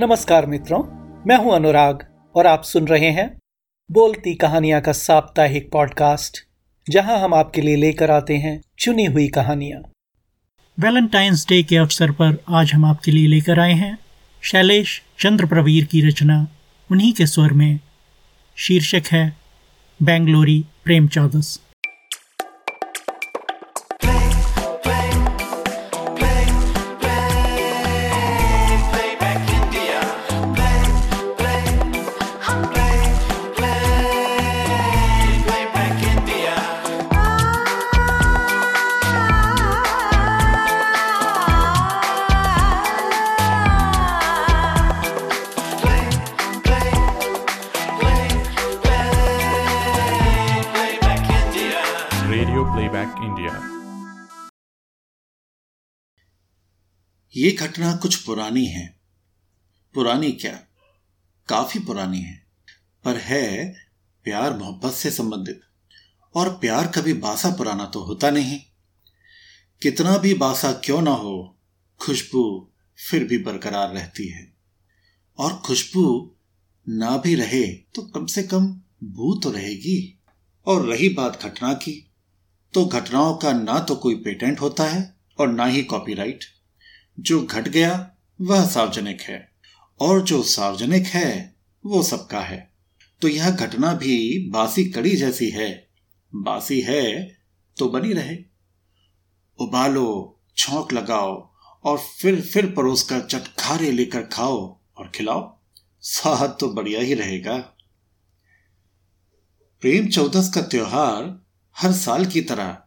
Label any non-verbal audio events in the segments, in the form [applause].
नमस्कार मित्रों, मैं हूँ अनुराग और आप सुन रहे हैं बोलती कहानियाँ का साप्ताहिक पॉडकास्ट जहाँ हम आपके लिए लेकर आते हैं चुनी हुई कहानियाँ। वैलेंटाइंस डे के अवसर पर आज हम आपके लिए लेकर आए हैं शैलेश चंद्र प्रवीर की रचना उन्हीं के स्वर में। शीर्षक है, बेंगलोरी प्रेम ये घटना कुछ पुरानी है। पुरानी क्या? काफ़ी पुरानी है। पर है प्यार मोहब्बत से संबंधित। और प्यार कभी बासा पुराना तो होता नहीं। कितना भी बासा क्यों ना हो, खुशबू फिर भी बरकरार रहती है। और खुशबू ना भी रहे तो कम से कम बू तो रहेगी। और रही बात घटना की तो घटनाओं का ना तो कोई पेटेंट होता है और ना ही कॉपीराइट। जो घट गया, वह सार्वजनिक है, और जो सार्वजनिक है, वो सबका है। तो यह घटना भी बासी कड़ी जैसी है। बासी है तो बनी रहे। उबालो, छौंक लगाओ, और फिर फिर परोस कर चटखारे लेकर खाओ और खिलाओ। स्वाद तो बढ़िया ही रहेगा। प्रेम चौदस का त्योहार हर साल की तरह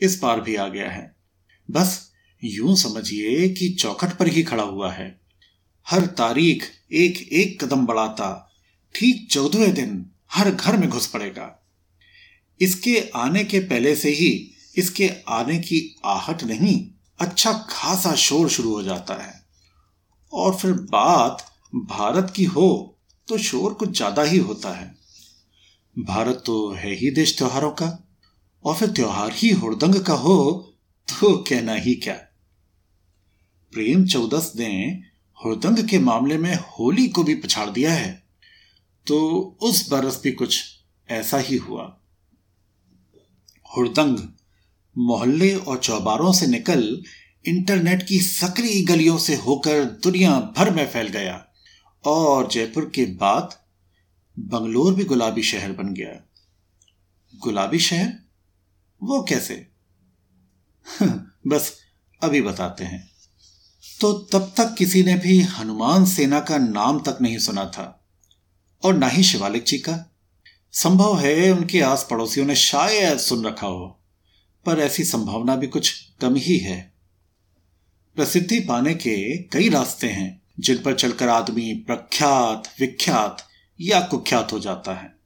इस बार भी आ गया है। बस यूँ समझिए कि चौखट पर ही खड़ा हुआ है। हर तारीख एक एक कदम बढ़ाता, ठीक चौदहवें दिन हर घर में घुस पड़ेगा। इसके आने के पहले से ही इसके आने की आहट नहीं अच्छा खासा शोर शुरू हो जाता है। और फिर बात भारत की हो तो शोर कुछ ज़्यादा ही होता है। भारत तो है ही देश त्योहारों का, और फिर त्योहार ही हुड़दंग का हो तो कहना ही क्या। प्रेम चौदस ने हुड़दंग के मामले में होली को भी पछाड़ दिया है। तो उस बरस भी कुछ ऐसा ही हुआ। हुड़दंग मोहल्ले और चौबारों से निकल इंटरनेट की सक्रिय गलियों से होकर दुनिया भर में फैल गया और जयपुर के बाद बंगलोर भी गुलाबी शहर बन गया। गुलाबी शहर? वो कैसे? [laughs] बस अभी बताते हैं। तो तब तक किसी ने भी हनुमान सेना का नाम तक नहीं सुना था, और ना ही शिवालिक जी का। संभव है उनके आस पड़ोसियों ने शायद सुन रखा हो, पर ऐसी संभावना भी कुछ कम ही है। प्रसिद्धि पाने के कई रास्ते हैं, जिन पर चलकर आदमी प्रख्यात, विख्यात या कुख्यात हो जाता है।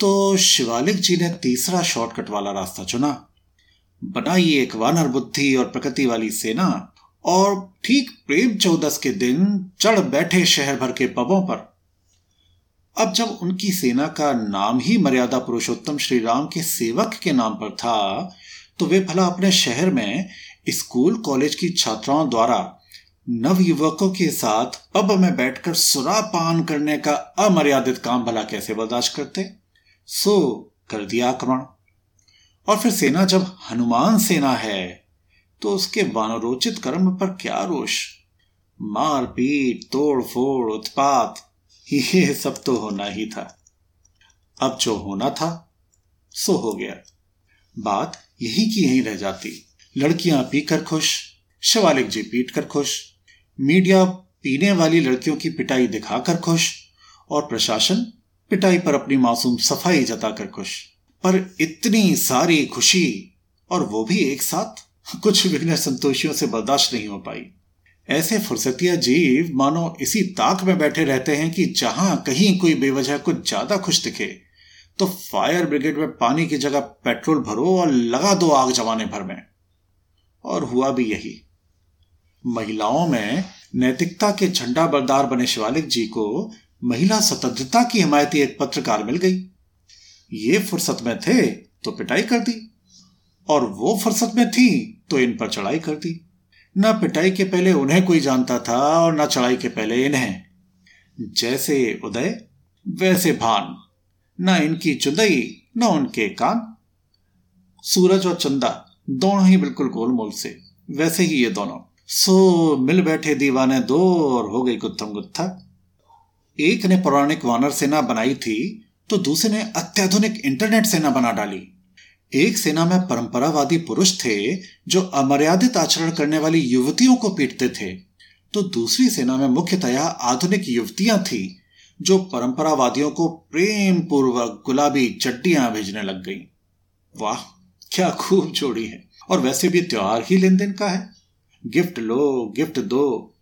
तो शिवालिक जी ने तीसरा शॉर्टकट वाला रास्ता चुना। बनाई एक वानर बुद्धि और प्रकृति वाली सेना और ठीक प्रेम चौदस के दिन चढ़ बैठे शहर भर के पबों पर। अब जब उनकी सेना का नाम ही मर्यादा पुरुषोत्तम श्री राम के सेवक के नाम पर था तो वे भला अपने शहर में स्कूल, कॉलेज की छात्राओं द्वारा नव युवकों के साथ पब में बैठकर सुरापान करने का अमर्यादित काम भला कैसे बर्दाश्त करते? सो कर दिया आक्रमण। और फिर सेना, जब हनुमान सेना है तो उसके वानरोचित कर्म पर क्या रोष? मारपीट तोड़ फोड़ उत्पात, ये सब तो होना ही था। अब जो होना था, सो हो गया। बात यही की यही रह जाती। लड़कियाँ पीकर खुश, शिवालिक जी पीट कर खुश, मीडिया पीने वाली लड़कियों की पिटाई दिखाकर खुश, और प्रशासन पिटाई पर अपनी मासूम सफ़ाई जताकर खुश। पर इतनी सारी खुशी, और वो भी एक साथ कुछ विघ्न संतोषियों से बर्दाश्त नहीं हो पाई। ऐसे फुर्सतिया जीव, मानो इसी ताक में बैठे रहते हैं कि जहाँ कहीं कोई बेवजह कुछ ज़्यादा खुश दिखे तो फायर ब्रिगेड में पानी की जगह पेट्रोल भरो और लगा दो आग जमाने भर में। और हुआ भी यही। महिलाओं में नैतिकता के झंडा बरदार बने शिवालिक जी को महिला स्वतंत्रता की हिमायती एक पत्रकार मिल गई। ये फुर्सत में थे तो पिटाई कर दी। और वो फुर्सत में थी तो इन पर चढ़ाई कर दी। न पिटाई के पहले उन्हें कोई जानता था और न चढ़ाई के पहले इन्हें। जैसे उदय, वैसे भान। न इनकी चुदई, न उनके कान। सूरज और चंदा दोनों ही बिल्कुल गोलमोल से। वैसे ही ये दोनों। सो मिल बैठे दीवाने दो और हो गई गुत्थम गुत्था। एक ने पौराणिक वानर सेना बनाई थी तो दूसरे ने अत्याधुनिक इंटरनेट सेना बना डाली। एक सेना में परंपरावादी पुरुष थे जो अमर्यादित आचरण करने वाली युवतियों को पीटते थे। तो दूसरी सेना में मुख्यतया आधुनिक युवतियाँ थी, जो परंपरावादियों को प्रेम पूर्वक गुलाबी चड्डियाँ भेजने लग गईं। वाह, क्या खूब जोड़ी है। और वैसे भी त्योहार ही लेन देन का है। गिफ्ट लो, गिफ्ट दो।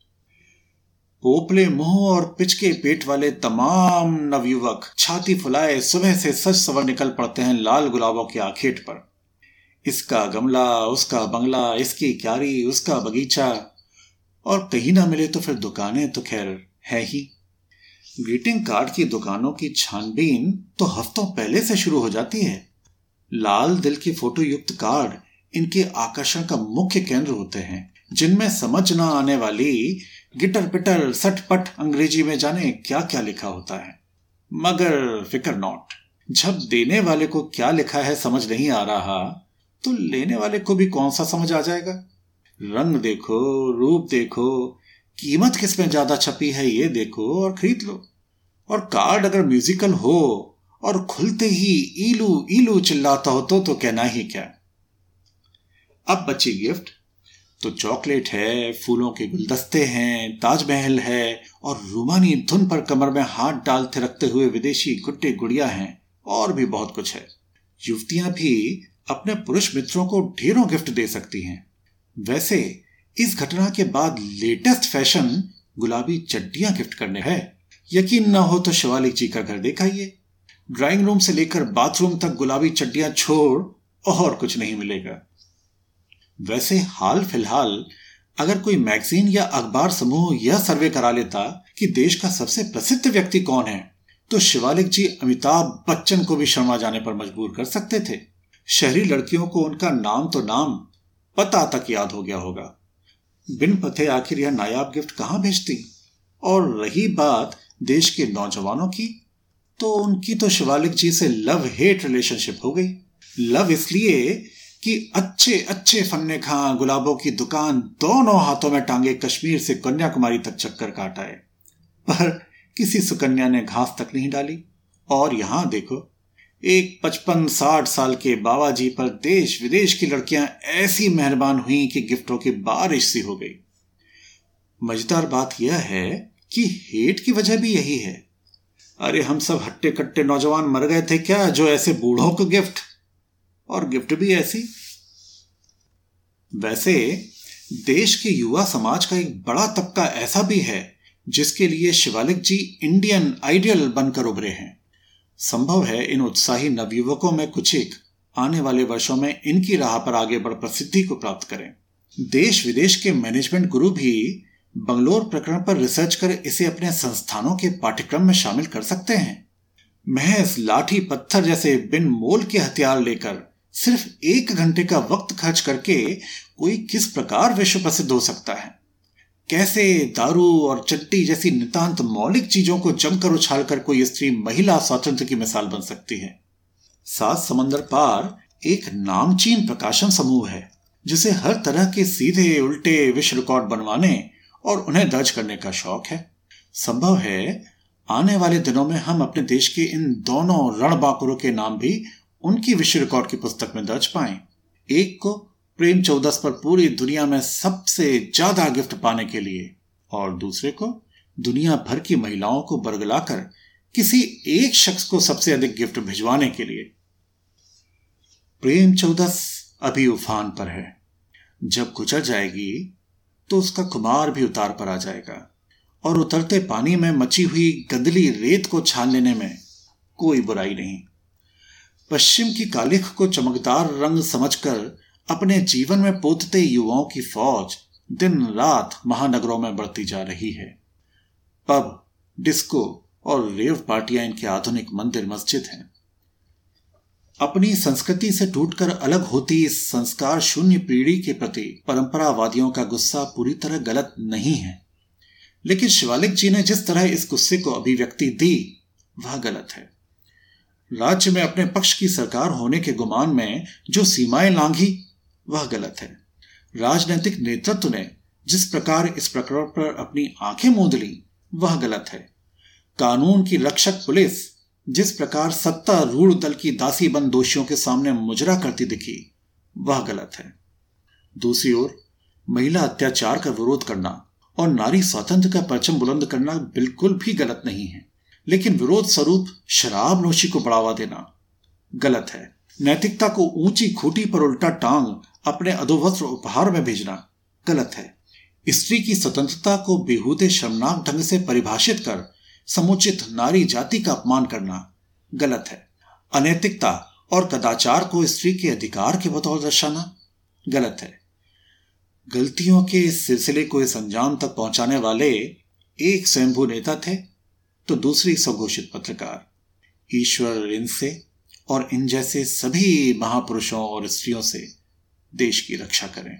पोपले मुँह और पिचके पेट वाले तमाम नवयुवक छाती फुलाए सुबह से सच सवर निकल पड़ते हैं लाल गुलाबों के आखेट पर। इसका गमला, उसका बंगला, इसकी क्यारी, उसका बगीचा, और कहीं ना मिले तो फिर दुकानें तो खैर है ही। ग्रीटिंग कार्ड की दुकानों की छानबीन तो हफ्तों पहले से शुरू हो जाती है। लाल दिल की फ़ोटो युक्त कार्ड इनके आकर्षण का मुख्य केंद्र होते हैं, जिनमें समझ ना आने वाली गिटर पिटर सटपट अंग्रेज़ी में जाने क्या क्या लिखा होता है। मगर फिकर नॉट। जब देने वाले को क्या लिखा है समझ नहीं आ रहा तो लेने वाले को भी कौन सा समझ आ जाएगा? रंग देखो रूप देखो कीमत किसमें ज़्यादा छपी है ये देखो और खरीद लो। और कार्ड अगर म्यूजिकल हो और खुलते ही ईलू ईलू चिल्लाता हो तो, तो कहना ही क्या? अब बची गिफ्ट। तो चॉकलेट है, फूलों के गुलदस्ते हैं, ताजमहल है और रूमानी धुन पर कमर में हाथ डालते रखते हुए विदेशी गुड्डे गुड़िया हैं और भी बहुत कुछ है। युवतियाँ भी अपने पुरुष मित्रों को ढेरों गिफ्ट दे सकती हैं। वैसे, इस घटना के बाद लेटेस्ट फ़ैशन गुलाबी चड्डियाँ गिफ्ट करने है। यकीन ना हो तो शिवालिक जी का घर देखाइए। ड्राइंग रूम से लेकर बाथरूम तक गुलाबी चड्डियाँ छोड़ और कुछ नहीं मिलेगा। वैसे हाल फ़िलहाल, अगर कोई मैगजीन या अखबार समूह यह सर्वे करा लेता कि देश का सबसे प्रसिद्ध व्यक्ति कौन है तो शिवालिक जी अमिताभ बच्चन को भी शर्मा जाने पर मजबूर कर सकते थे। शहरी लड़कियों को उनका नाम तो नाम पता तक याद हो गया होगा। बिन पते आखिर यह नायाब गिफ्ट कहाँ भेजती? और रही बात देश के नौजवानों की तो उनकी तो शिवालिक जी से लव हेट रिलेशनशिप हो गई। लव इसलिए कि अच्छे अच्छे फन्ने खां गुलाबों की दुकान दोनों हाथों में टांगे कश्मीर से कन्याकुमारी तक चक्कर काटा है पर किसी सुकन्या ने घास तक नहीं डाली। और यहाँ देखो, एक पचपन, साठ साल के बाबा जी पर देश विदेश की लड़कियाँ ऐसी मेहरबान हुई कि गिफ्टों की बारिश सी हो गई। मज़ेदार बात यह है कि हेट की वजह भी यही है। अरे, हम सब हट्टे कट्टे नौजवान मर गए थे क्या जो ऐसे बूढ़ों को गिफ्ट? और गिफ्ट भी ऐसी। वैसे, देश के युवा समाज का एक बड़ा तबका ऐसा भी है, जिसके लिए शिवालिक जी इंडियन आइडियल बनकर उभरे हैं। संभव है इन उत्साही नवयुवकों में कुछ एक आने वाले वर्षों में इनकी राह पर आगे बढ़ प्रसिद्धि को प्राप्त करें। देश विदेश के मैनेजमेंट गुरु भी बंगलोर प्रकरण पर रिसर्च कर इसे अपने संस्थानों के पाठ्यक्रम में शामिल कर सकते हैं। महज लाठी पत्थर जैसे बिन मोल के हथियार लेकर सिर्फ़ एक घंटे का वक्त खर्च करके कोई किस प्रकार विश्व प्रसिद्ध हो सकता है? कैसे दारू और चट्टी जैसी नितांत मौलिक चीज़ों को जमकर उछालकर कोई स्त्री महिला स्वातंत्र की मिसाल बन सकती है? सात समंदर पार एक नामचीन प्रकाशन समूह है, जिसे हर तरह के सीधे उल्टे विश्व रिकॉर्ड बनवाने और उन्हें दर्ज करने का शौक है। संभव है आने वाले दिनों में हम अपने देश के इन दोनों रणबाकुरों के नाम भी उनकी विश्व रिकॉर्ड की पुस्तक में दर्ज पाए। एक को प्रेम चौदस पर पूरी दुनिया में सबसे ज़्यादा गिफ्ट पाने के लिए, और दूसरे को दुनिया भर की महिलाओं को बरगलाकर किसी एक शख्स को सबसे अधिक गिफ्ट भिजवाने के लिए। प्रेम चौदस अभी उफान पर है। जब गुजर जाएगी तो उसका कुमार भी उतार पर आ जाएगा, और उतरते पानी में मची हुई गंदली रेत को छान लेने में कोई बुराई नहीं। पश्चिम की कालिख को चमकदार रंग समझकर अपने जीवन में पोतते युवाओं की फौज दिन रात महानगरों में बढ़ती जा रही है। पब, डिस्को और रेव पार्टियाँ इनके आधुनिक मंदिर मस्जिद हैं। अपनी संस्कृति से टूटकर अलग होती इस संस्कार शून्य पीढ़ी के प्रति परंपरावादियों का गुस्सा पूरी तरह गलत नहीं है। लेकिन शिवालिक जी ने जिस तरह इस गुस्से को अभिव्यक्ति दी, वह गलत है। राज्य में अपने पक्ष की सरकार होने के गुमान में जो सीमाएँ लांघी, वह गलत है। राजनीतिक नेतृत्व ने जिस प्रकार इस प्रकरण पर अपनी आँखें मूंद ली, वह गलत है। कानून की रक्षक पुलिस जिस प्रकार सत्ता रूढ़ दल की दासी बंद दोषियों के सामने मुजरा करती दिखी, वह गलत है। दूसरी ओर, महिला अत्याचार का विरोध करना और नारी स्वातंत्र का परचम बुलंद करना बिल्कुल भी गलत नहीं है। लेकिन विरोध स्वरूप शराब नोशी को बढ़ावा देना गलत है। नैतिकता को ऊँची खूटी पर उल्टा टांग अपने अधोवस्त्र उपहार में भेजना गलत है। स्त्री की स्वतंत्रता को बेहूदे शर्मनाक ढंग से परिभाषित कर समुचित नारी जाति का अपमान करना गलत है। अनैतिकता और कदाचार को स्त्री के अधिकार के बतौर दर्शाना गलत है। गलतियों के इस सिलसिले को इस अंजाम तक पहुँचाने वाले एक स्वयंभू नेता थे। तो दूसरी स्वघोषित पत्रकार, ईश्वर इनसे और इन जैसे सभी महापुरुषों और स्त्रियों से देश की रक्षा करें।